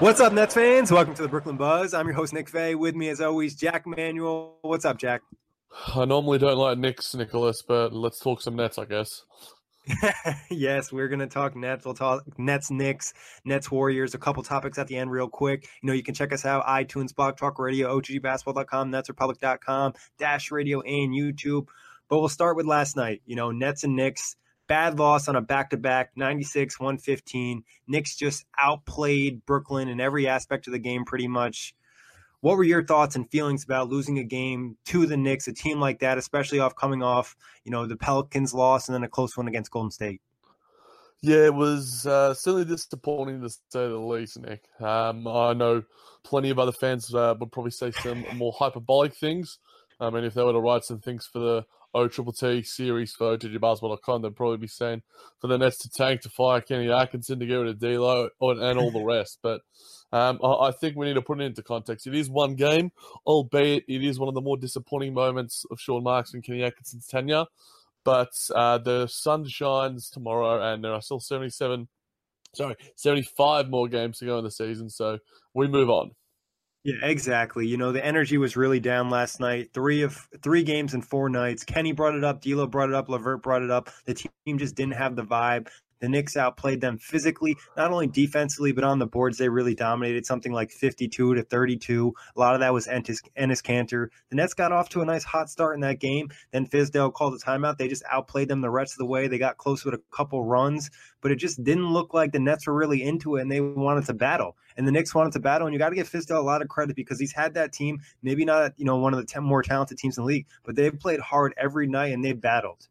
What's up, Nets fans? Welcome to the Brooklyn Buzz. I'm your host, Nick Fay. With me, as always, Jack Manuel. What's up, Jack? I normally don't like Knicks, Nicholas, but let's talk some Nets, I guess. yes, we're gonna talk Nets. We'll talk Nets, Knicks, Nets, Warriors. A couple topics at the end, real quick. You know, you can check us out: iTunes, Blog Talk Radio, OTGBasketball.com, NetsRepublic.com, Dash Radio, and YouTube. But we'll start with last night. You know, Nets and Knicks bad loss on a back-to-back 96 115 Knicks just outplayed brooklyn in every aspect of the game pretty much what were your thoughts and feelings about losing a game to the Knicks, a team like that, especially off coming off, you know, the Pelicans loss and then a close one against Golden State? Yeah, it was uh, certainly disappointing to say the least, Nick. Um, I know plenty of other fans uh, would probably say some more hyperbolic things. I mean, if they were to write some things for the O Triple T series for OTGBasketball.com, they'd probably be saying for the Nets to tank, to fire Kenny Atkinson, to get rid of D'Lo, and all the rest. But um, I, think we need to put it into context. It is one game, albeit it is one of the more disappointing moments of Sean Marks and Kenny Atkinson's tenure. But uh, the sun shines tomorrow, and there are still 77, sorry, 75 more games to go in the season. So we move on. Yeah, exactly. You know, the energy was really down last night. Three of three games in four nights. Kenny brought it up, D'Lo brought it up, LeVert brought it up. The team just didn't have the vibe. The Knicks outplayed them physically, not only defensively, but on the boards. They really dominated something like 52 to 32. A lot of that was Ennis, Enes Kanter. The Nets got off to a nice hot start in that game. Then Fizdale called a timeout. They just outplayed them the rest of the way. They got close with a couple runs, but it just didn't look like the Nets were really into it and they wanted to battle. And the Knicks wanted to battle. And you got to give Fizdale a lot of credit because he's had that team, maybe not, you know, one of the 10 more talented teams in the league, but they've played hard every night and they've battled.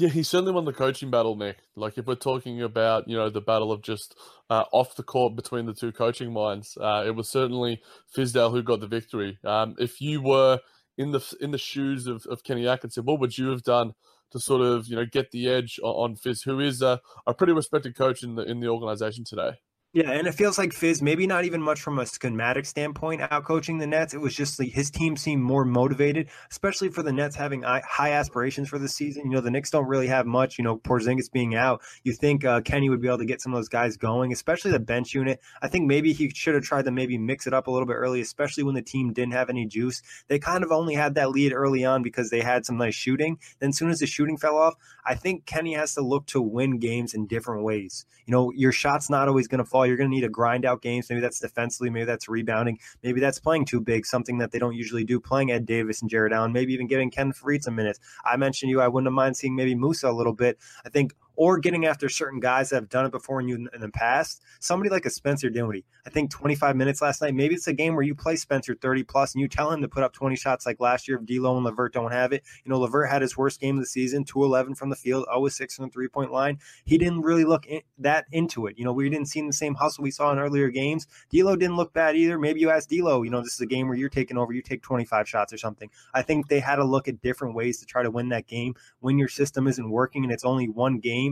Yeah, he certainly won the coaching battle, Nick. Like if we're talking about, you know, the battle of just uh, off the court between the two coaching minds, uh, it was certainly Fizdale who got the victory. Um, if you were in the in the shoes of, of Kenny Atkinson, what would you have done to sort of, you know, get the edge on, on Fizz, who is a, a pretty respected coach in the in the organization today? Yeah, and it feels like Fizz, maybe not even much from a schematic standpoint, out coaching the Nets. It was just like his team seemed more motivated, especially for the Nets having high aspirations for the season. You know, the Knicks don't really have much. You know, Porzingis being out, you think uh, Kenny would be able to get some of those guys going, especially the bench unit. I think maybe he should have tried to maybe mix it up a little bit early, especially when the team didn't have any juice. They kind of only had that lead early on because they had some nice shooting. Then, as soon as the shooting fell off, I think Kenny has to look to win games in different ways. You know, your shot's not always going to fall. You're going to need to grind out games. Maybe that's defensively. Maybe that's rebounding. Maybe that's playing too big, something that they don't usually do. Playing Ed Davis and Jarrett Allen. Maybe even giving Ken Faried some minutes. I mentioned you. I wouldn't mind seeing maybe Musa a little bit. I think or getting after certain guys that have done it before in you in, the past. Somebody like a Spencer Dinwiddie, I think 25 minutes last night. Maybe it's a game where you play Spencer 30 plus and you tell him to put up 20 shots like last year if D'Lo and LeVert don't have it. You know, LeVert had his worst game of the season, 211 from the field, 0 6 from the three point line. He didn't really look in, that into it. You know, we didn't see the same hustle we saw in earlier games. D'Lo didn't look bad either. Maybe you ask D'Lo, you know, this is a game where you're taking over, you take 25 shots or something. I think they had to look at different ways to try to win that game when your system isn't working and it's only one game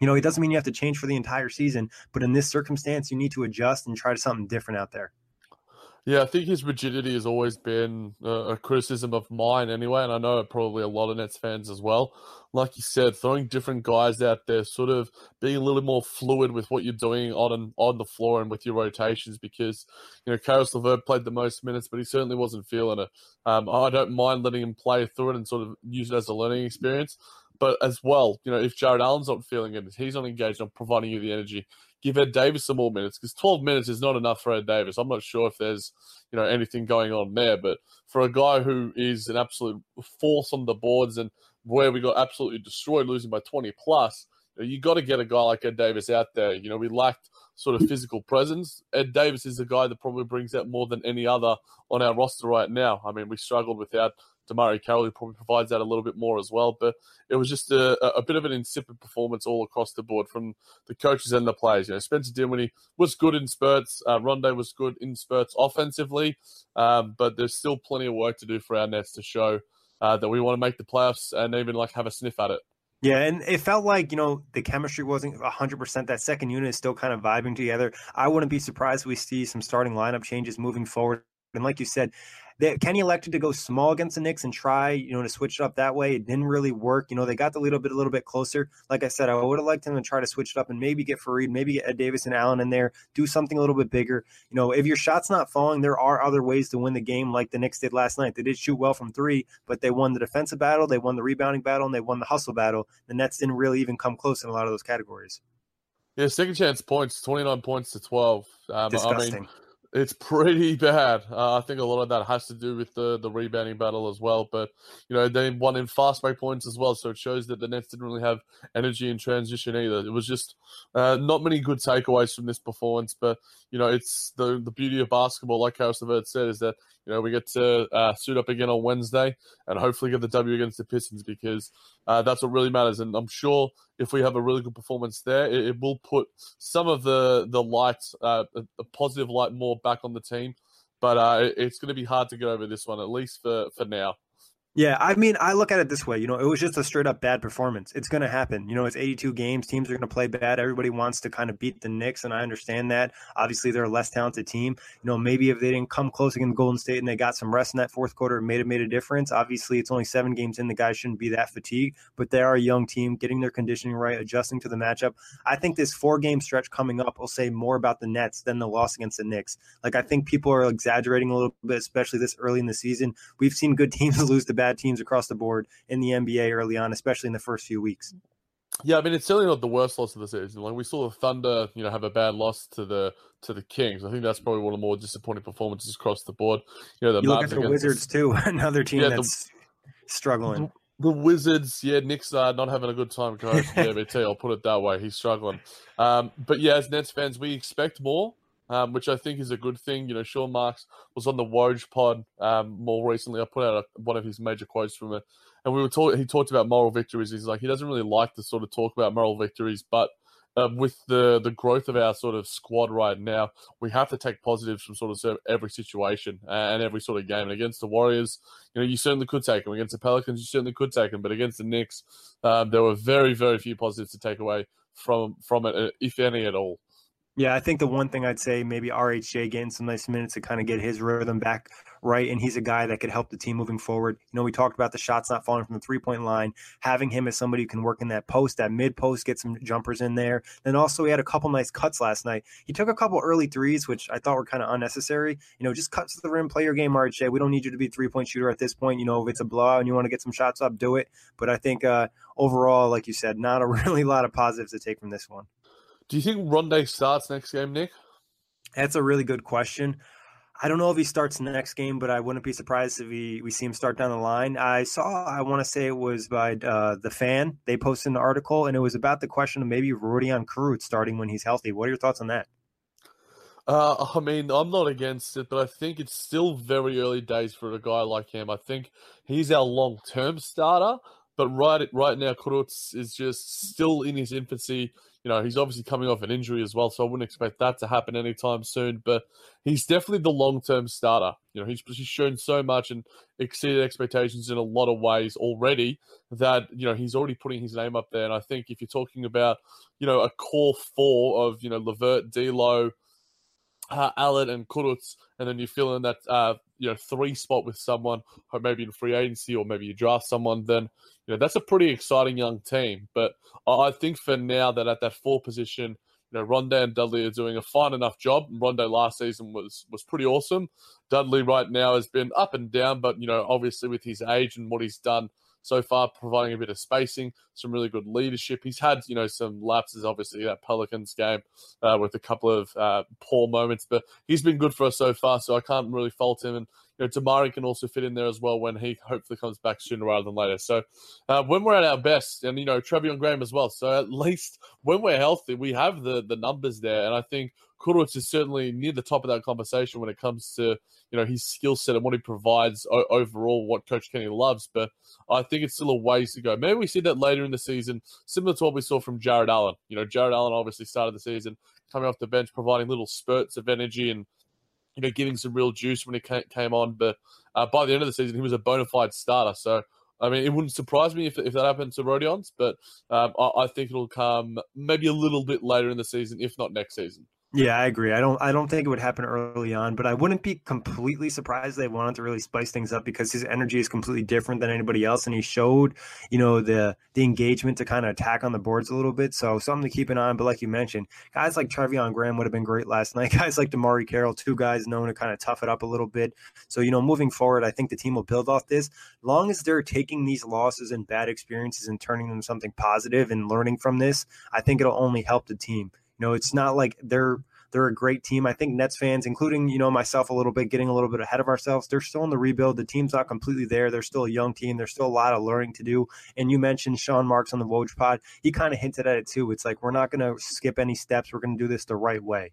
you know, it doesn't mean you have to change for the entire season, but in this circumstance, you need to adjust and try something different out there. Yeah, I think his rigidity has always been a, criticism of mine anyway, and I know probably a lot of Nets fans as well. Like you said, throwing different guys out there, sort of being a little more fluid with what you're doing on and on the floor and with your rotations, because you know Caris LeVert played the most minutes, but he certainly wasn't feeling it. Um, I don't mind letting him play through it and sort of use it as a learning experience. But as well, you know, if Jarrett Allen's not feeling it, he's not engaged on providing you the energy, give Ed Davis some more minutes because 12 minutes is not enough for Ed Davis. I'm not sure if there's, you know, anything going on there, but for a guy who is an absolute force on the boards and where we got absolutely destroyed losing by 20 plus, you, got to get a guy like Ed Davis out there. You know, we lacked sort of physical presence. Ed Davis is the guy that probably brings that more than any other on our roster right now. I mean, we struggled without DeMarre Carroll, who probably provides that a little bit more as well. But it was just a, a bit of an insipid performance all across the board from the coaches and the players. You know, Spencer Dinwiddie was good in spurts. Uh, Rondae was good in spurts offensively, um, but there's still plenty of work to do for our Nets to show uh, that we want to make the playoffs and even like have a sniff at it. Yeah, and it felt like, you know, the chemistry wasn't 100%. That second unit is still kind of vibing together. I wouldn't be surprised if we see some starting lineup changes moving forward. And like you said, they, Kenny elected to go small against the Knicks and try, you know, to switch it up that way. It didn't really work. You know, they got the little bit a little bit closer. Like I said, I would have liked him to try to switch it up and maybe get Faried, maybe get Ed Davis and Allen in there, do something a little bit bigger. You know, if your shot's not falling, there are other ways to win the game, like the Knicks did last night. They did shoot well from three, but they won the defensive battle, they won the rebounding battle, and they won the hustle battle. The Nets didn't really even come close in a lot of those categories. Yeah, second chance points, 29 points to 12. Um, Disgusting. I mean, it's pretty bad. Uh, I think a lot of that has to do with the, the rebounding battle as well. But, you know, they won in fast break points as well. So it shows that the Nets didn't really have energy in transition either. It was just uh, not many good takeaways from this performance. But, you know, it's the, the beauty of basketball, like Caris LeVert said, is that, you know, we get to uh, suit up again on Wednesday and hopefully get the W against the Pistons because uh, that's what really matters. And I'm sure if we have a really good performance there, it, it will put some of the the light, uh, positive light, more back on the team. But uh, it, it's going to be hard to get over this one, at least for for now. Yeah, I mean, I look at it this way. You know, it was just a straight up bad performance. It's going to happen. You know, it's 82 games. Teams are going to play bad. Everybody wants to kind of beat the Knicks, and I understand that. Obviously, they're a less talented team. You know, maybe if they didn't come close against Golden State and they got some rest in that fourth quarter, it may have made a difference. Obviously, it's only seven games in. The guys shouldn't be that fatigued, but they are a young team, getting their conditioning right, adjusting to the matchup. I think this four game stretch coming up will say more about the Nets than the loss against the Knicks. Like, I think people are exaggerating a little bit, especially this early in the season. We've seen good teams lose to bad teams across the board in the NBA early on, especially in the first few weeks. Yeah, I mean it's certainly not the worst loss of the season. Like we saw the Thunder, you know, have a bad loss to the to the Kings. I think that's probably one of the more disappointing performances across the board. You know, the you look at the Wizards the, too, another team yeah, that's the, struggling. The, the, Wizards, yeah, Nick's uh, not having a good time coach JVT. I'll put it that way. He's struggling. Um, but yeah, as Nets fans, we expect more um, which I think is a good thing. You know, Sean Marks was on the Woj pod um, more recently. I put out a, one of his major quotes from it, and we were talking. He talked about moral victories. He's like he doesn't really like to sort of talk about moral victories, but uh, with the the growth of our sort of squad right now, we have to take positives from sort of every situation and every sort of game. And against the Warriors, you know, you certainly could take them. Against the Pelicans, you certainly could take them. But against the Knicks, um, there were very very few positives to take away from from it, uh, if any at all. Yeah, I think the one thing I'd say maybe RHJ getting some nice minutes to kind of get his rhythm back right, and he's a guy that could help the team moving forward. You know, we talked about the shots not falling from the three point line, having him as somebody who can work in that post, that mid post, get some jumpers in there. Then also he had a couple nice cuts last night. He took a couple early threes, which I thought were kind of unnecessary. You know, just cuts to the rim, play your game, RHJ. We don't need you to be a three point shooter at this point. You know, if it's a blowout and you want to get some shots up, do it. But I think uh, overall, like you said, not a really lot of positives to take from this one. Do you think Rondae starts next game, Nick? That's a really good question. I don't know if he starts the next game, but I wouldn't be surprised if he, we see him start down the line. I saw, I want to say it was by uh, the fan. They posted an article, and it was about the question of maybe Rodion Kurucs starting when he's healthy. What are your thoughts on that? Uh, I mean, I'm not against it, but I think it's still very early days for a guy like him. I think he's our long term starter, but right right now, Kurucs is just still in his infancy. You know, he's obviously coming off an injury as well, so I wouldn't expect that to happen anytime soon. But he's definitely the long term starter. You know, he's, he's shown so much and exceeded expectations in a lot of ways already that, you know, he's already putting his name up there. And I think if you're talking about, you know, a core four of, you know, LeVert, D'Lo, uh, Allen and Kurucs, and then you fill in that uh, you know three spot with someone, or maybe in free agency, or maybe you draft someone. Then you know that's a pretty exciting young team. But I think for now that at that four position, you know Rondae and Dudley are doing a fine enough job. Rondae last season was was pretty awesome. Dudley right now has been up and down, but you know obviously with his age and what he's done so far, providing a bit of spacing, some really good leadership. He's had, you know, some lapses, obviously, that Pelicans game uh, with a couple of uh, poor moments, but he's been good for us so far, so I can't really fault him. And, you know, DeMarre can also fit in there as well when he hopefully comes back sooner rather than later. So uh, when we're at our best, and, you know, Treveon Graham as well, so at least when we're healthy, we have the, the numbers there. And I think Kurucs is certainly near the top of that conversation when it comes to you know his skill set and what he provides o- overall, what Coach Kenny loves. But I think it's still a ways to go. Maybe we see that later in the season, similar to what we saw from Jarrett Allen. You know, Jarrett Allen obviously started the season coming off the bench, providing little spurts of energy and you know giving some real juice when he came on. But uh, by the end of the season, he was a bona fide starter. So. I mean, it wouldn't surprise me if, if that happened to Rodion's, but um, I, I think it'll come maybe a little bit later in the season, if not next season. Yeah, I agree. I don't I don't think it would happen early on, but I wouldn't be completely surprised they wanted to really spice things up because his energy is completely different than anybody else and he showed, you know, the the engagement to kind of attack on the boards a little bit. So something to keep an eye on. But like you mentioned, guys like Treveon Graham would have been great last night. Guys like DeMarre Carroll, two guys known to kind of tough it up a little bit. So, you know, moving forward, I think the team will build off this. Long as they're taking these losses and bad experiences and turning them something positive and learning from this, I think it'll only help the team. Know, it's not like they're they're a great team. I think Nets fans, including you know myself a little bit, getting a little bit ahead of ourselves. They're still in the rebuild. The team's not completely there. They're still a young team. There's still a lot of learning to do. And you mentioned Sean Marks on the Woj pod. He kind of hinted at it too. It's like we're not going to skip any steps. We're going to do this the right way.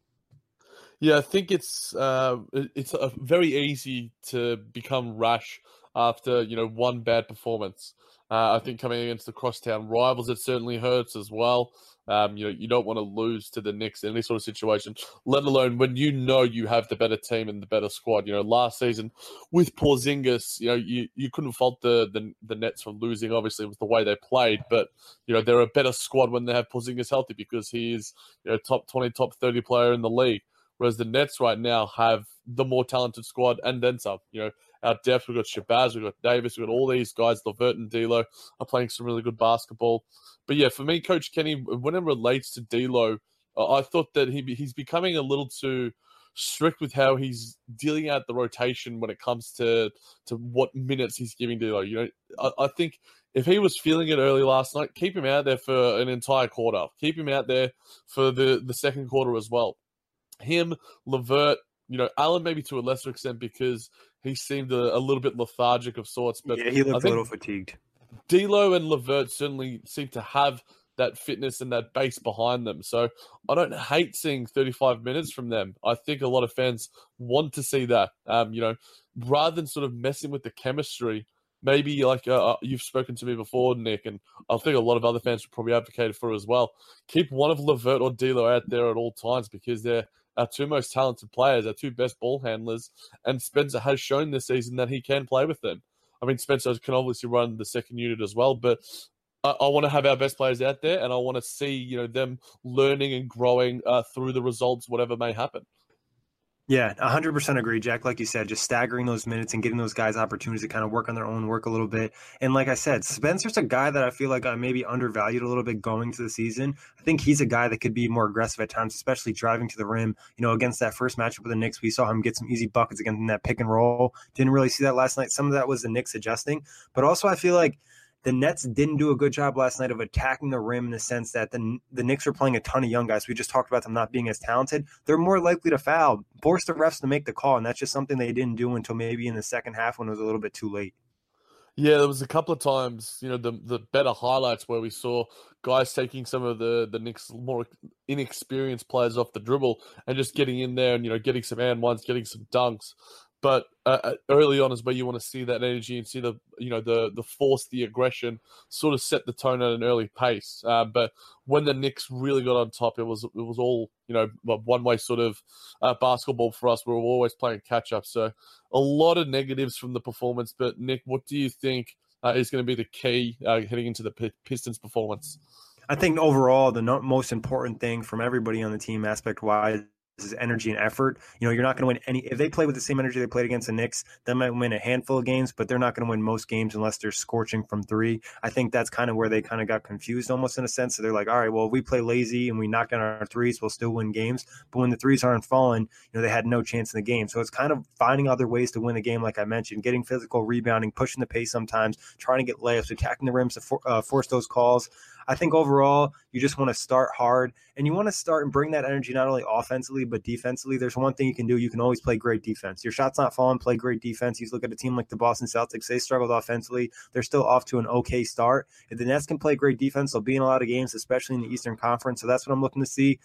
Yeah, I think it's uh, it's very easy to become rash after you know one bad performance. Uh, I think coming against the crosstown rivals, it certainly hurts as well. Um, you know, you don't want to lose to the Knicks in any sort of situation, let alone when you know you have the better team and the better squad. You know, last season with Porzingis, you know, you, you couldn't fault the, the the Nets for losing. Obviously, with the way they played, but you know, they're a better squad when they have Porzingis healthy because he is you know top twenty, top thirty player in the league. Whereas the Nets right now have the more talented squad and then some. You know, our depth, we've got Shabazz, we've got Davis, we've got all these guys, LeVert and D'Lo are playing some really good basketball. But yeah, for me, Coach Kenny, when it relates to D'Lo, I thought that he he's becoming a little too strict with how he's dealing out the rotation when it comes to to what minutes he's giving D'Lo. You know, I, I think if he was feeling it early last night, keep him out there for an entire quarter. Keep him out there for the the second quarter as well. Him, LeVert, you know, Allen maybe to a lesser extent because he seemed a, a little bit lethargic of sorts. But yeah, he looked a little fatigued. D'Lo and LeVert certainly seem to have that fitness and that base behind them. So I don't hate seeing 35 minutes from them. I think a lot of fans want to see that. Um, you know, rather than sort of messing with the chemistry, maybe like uh, uh you've spoken to me before, Nick, and I think a lot of other fans would probably advocate for as well. Keep one of LeVert or D'Lo out there at all times because they're our two most talented players, our two best ball handlers, and Spencer has shown this season that he can play with them. I mean, Spencer can obviously run the second unit as well, but I, I want to have our best players out there, and I want to see you know them learning and growing uh, through the results, whatever may happen. Yeah, 100% agree, Jack. Like you said, just staggering those minutes and getting those guys opportunities to kind of work on their own work a little bit. And like I said, Spencer's a guy that I feel like I maybe undervalued a little bit going to the season. I think he's a guy that could be more aggressive at times, especially driving to the rim. You know, against that first matchup with the Knicks, we saw him get some easy buckets against that pick and roll. Didn't really see that last night. Some of that was the Knicks adjusting, but also I feel like the Nets didn't do a good job last night of attacking the rim in the sense that the the Knicks are playing a ton of young guys. We just talked about them not being as talented. They're more likely to foul, force the refs to make the call, and that's just something they didn't do until maybe in the second half when it was a little bit too late. Yeah, there was a couple of times, you know, the the better highlights where we saw guys taking some of the the Knicks more inexperienced players off the dribble and just getting in there and you know getting some and ones, getting some dunks. But uh, uh, early on is where you want to see that energy and see the you know the the force, the aggression, sort of set the tone at an early pace. Uh, but when the Knicks really got on top, it was it was all you know one way sort of uh, basketball for us. We were always playing catch up, so a lot of negatives from the performance. But Nick, what do you think uh, is going to be the key uh, heading into the Pistons' performance? I think overall, the most important thing from everybody on the team aspect wise is energy and effort. You know, you're not going to win any if they play with the same energy they played against the Knicks. They might win a handful of games, but they're not going to win most games unless they're scorching from three. I think that's kind of where they kind of got confused, almost in a sense. So they're like, all right, well, if we play lazy and we knock down our threes, we'll still win games. But when the threes aren't falling, you know, they had no chance in the game. So it's kind of finding other ways to win the game, like I mentioned, getting physical, rebounding, pushing the pace sometimes, trying to get layups, attacking the rims to for, uh, force those calls. I think overall, you just want to start hard and you want to start and bring that energy not only offensively but defensively. There's one thing you can do: you can always play great defense. Your shot's not falling, play great defense. You look at a team like the Boston Celtics; they struggled offensively. They're still off to an okay start. If the Nets can play great defense, they'll be in a lot of games, especially in the Eastern Conference. So that's what I'm looking to see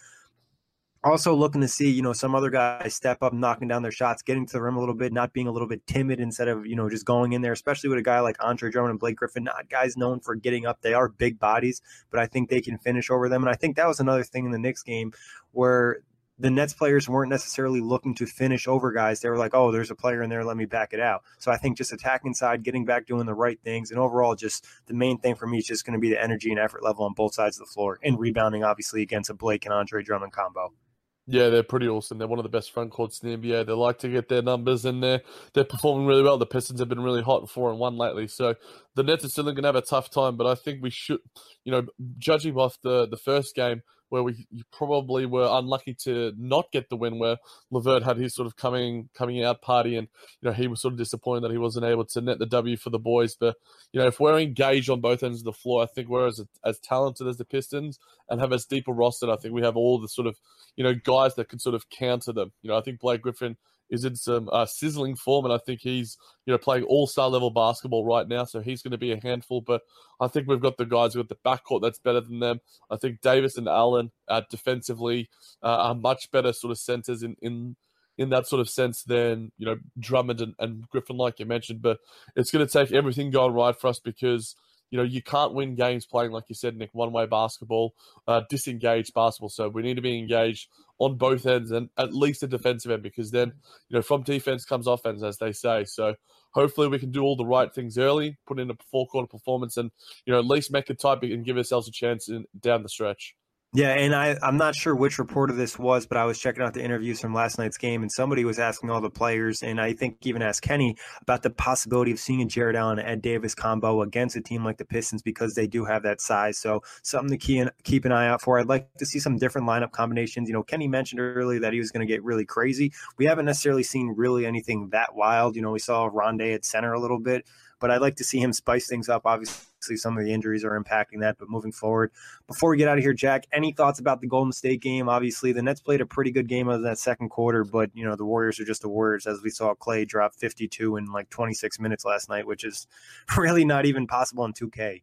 also looking to see, you know, some other guys step up, knocking down their shots, getting to the rim a little bit, not being a little bit timid instead of, you know, just going in there, especially with a guy like Andre Drummond and Blake Griffin, not guys known for getting up. They are big bodies, but I think they can finish over them. And I think that was another thing in the Knicks game where the Nets players weren't necessarily looking to finish over guys. They were like, oh, there's a player in there, let me back it out. So I think just attacking side, getting back, doing the right things, and overall, just the main thing for me is just going to be the energy and effort level on both sides of the floor and rebounding, obviously, against a Blake and Andre Drummond combo. Yeah, they're pretty awesome. They're one of the best front courts in the NBA. They like to get their numbers in there. They're performing really well. The Pistons have been really hot four and one lately. So the Nets are still going to have a tough time, but I think we should, you know, judging off the, the first game, where we probably were unlucky to not get the win, where LeVert had his sort of coming coming out party, and you know he was sort of disappointed that he wasn't able to net the W for the boys. But you know if we're engaged on both ends of the floor, I think we're as as talented as the Pistons and have as deep a roster. I think we have all the sort of you know guys that can sort of counter them. You know I think Blake Griffin is in some uh, sizzling form, and I think he's you know playing all star level basketball right now. So he's going to be a handful. But I think we've got the guys with the backcourt that's better than them. I think Davis and Allen uh, defensively uh, are much better sort of centers in in in that sort of sense than you know Drummond and, and Griffin, like you mentioned. But it's going to take everything going right for us because you know, you can't win games playing, like you said, Nick, one way basketball, uh, disengaged basketball. So we need to be engaged on both ends and at least a defensive end because then, you know, from defense comes offense, as they say. So hopefully we can do all the right things early, put in a four quarter performance and, you know, at least make a type and give ourselves a chance in, down the stretch. Yeah, and I, I'm not sure which reporter this was, but I was checking out the interviews from last night's game, and somebody was asking all the players, and I think even asked Kenny about the possibility of seeing a Jarrett Allen Ed Davis combo against a team like the Pistons because they do have that size. So something to key in, keep an eye out for. I'd like to see some different lineup combinations. You know, Kenny mentioned earlier that he was going to get really crazy. We haven't necessarily seen really anything that wild. You know, we saw Rondae at center a little bit, but I'd like to see him spice things up. Obviously, some of the injuries are impacting that, but moving forward, before we get out of here, Jack, any thoughts about the Golden State game? Obviously, the Nets played a pretty good game of that second quarter, but you know the Warriors are just the Warriors, as we saw Clay drop 52 in like 26 minutes last night, which is really not even possible in 2K.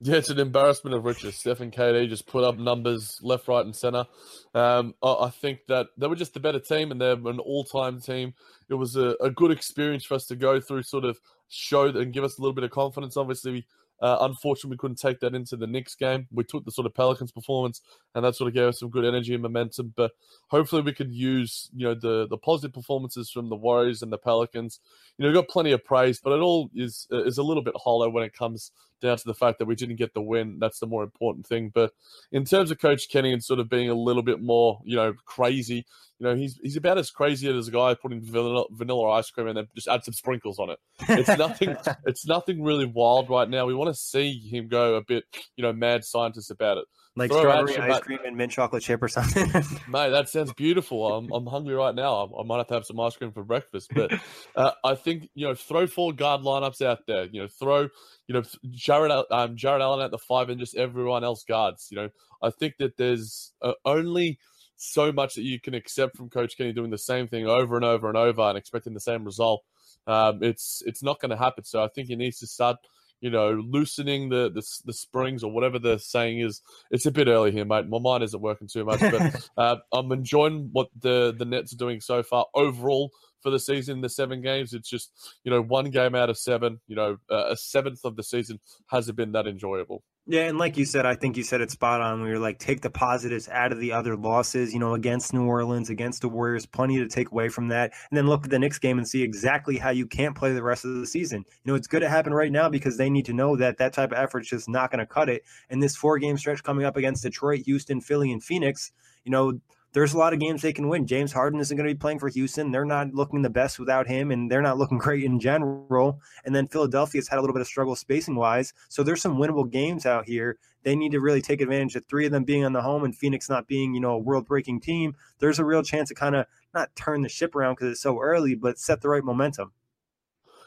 Yeah, it's an embarrassment of riches. Steph and KD just put up numbers left, right, and center. Um, I, think that they were just a better team, and they're an all-time team. It was a, a good experience for us to go through, sort of show and give us a little bit of confidence. Obviously, uh, unfortunately, we couldn't take that into the Knicks game. We took the sort of Pelicans performance, and that sort of gave us some good energy and momentum. But hopefully, we could use you know the the positive performances from the Warriors and the Pelicans. You know, we got plenty of praise, but it all is is a little bit hollow when it comes down to the fact that we didn't get the win. That's the more important thing. But in terms of Coach Kenny and sort of being a little bit more you know crazy, you know, he's he's about as crazy as a guy putting vanilla, vanilla ice cream and then just add some sprinkles on it. It's nothing. it's nothing really wild right now. We want to see him go a bit, you know, mad scientist about it. Like strawberry ice cream and mint chocolate chip or something. Mate, that sounds beautiful. I'm, I'm hungry right now. I, I might have to have some ice cream for breakfast. But uh, I think you know, throw four guard lineups out there. You know, throw you know Jarrett um, Jarrett Allen at the five and just everyone else guards. You know, I think that there's uh, only so much that you can accept from Coach Kenny doing the same thing over and over and over and expecting the same result. Um, it's it's not going to happen. So I think he needs to start you know, loosening the, the the springs or whatever the saying is. It's a bit early here, mate. My mind isn't working too much, but uh, I'm enjoying what the the Nets are doing so far overall for the season. The seven games, it's just you know one game out of seven. You know, uh, a seventh of the season hasn't been that enjoyable. Yeah, and like you said, I think you said it spot on. We were like, take the positives out of the other losses, you know, against New Orleans, against the Warriors, plenty to take away from that. And then look at the Knicks game and see exactly how you can't play the rest of the season. You know, it's good to happen right now because they need to know that that type of effort is just not going to cut it. And this four game stretch coming up against Detroit, Houston, Philly, and Phoenix, you know, there's a lot of games they can win. James Harden isn't going to be playing for Houston. They're not looking the best without him, and they're not looking great in general. And then Philadelphia's had a little bit of struggle spacing wise. So there's some winnable games out here. They need to really take advantage of three of them being on the home and Phoenix not being, you know, a world breaking team. There's a real chance to kind of not turn the ship around because it's so early, but set the right momentum.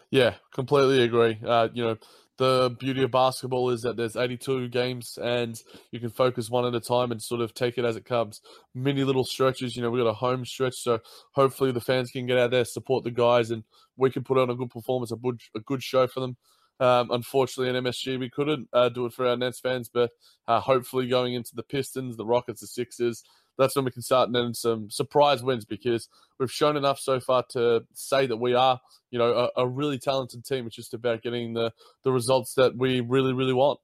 Yeah, completely agree. Uh, you know, the beauty of basketball is that there's 82 games and you can focus one at a time and sort of take it as it comes. Many little stretches, you know, we got a home stretch, so hopefully the fans can get out there, support the guys, and we can put on a good performance, a good, a good show for them. Um, unfortunately, in MSG, we couldn't uh, do it for our Nets fans, but uh, hopefully going into the Pistons, the Rockets, the Sixers, that's when we can start getting some surprise wins because we've shown enough so far to say that we are, you know, a, a really talented team. It's just about getting the the results that we really, really want.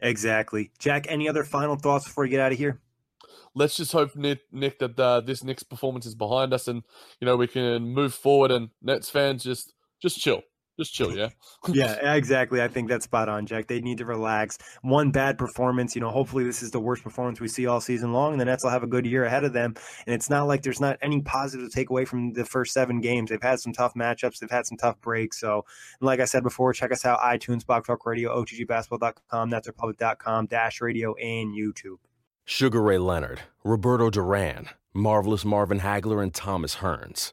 Exactly. Jack, any other final thoughts before we get out of here? Let's just hope, Nick, Nick that uh, this next performance is behind us, and you know we can move forward. And Nets fans just just chill, just chill, yeah. yeah, exactly. I think that's spot on, Jack. They need to relax. One bad performance, you know, hopefully this is the worst performance we see all season long, and the Nets will have a good year ahead of them. And it's not like there's not any positive to take away from the first seven games. They've had some tough matchups, they've had some tough breaks. So, like I said before, check us out iTunes, Blog Talk Radio, OTGBasketball.com, NetsRepublic.com, Dash Radio, and YouTube. Sugar Ray Leonard, Roberto Duran, Marvelous Marvin Hagler, and Thomas Hearns.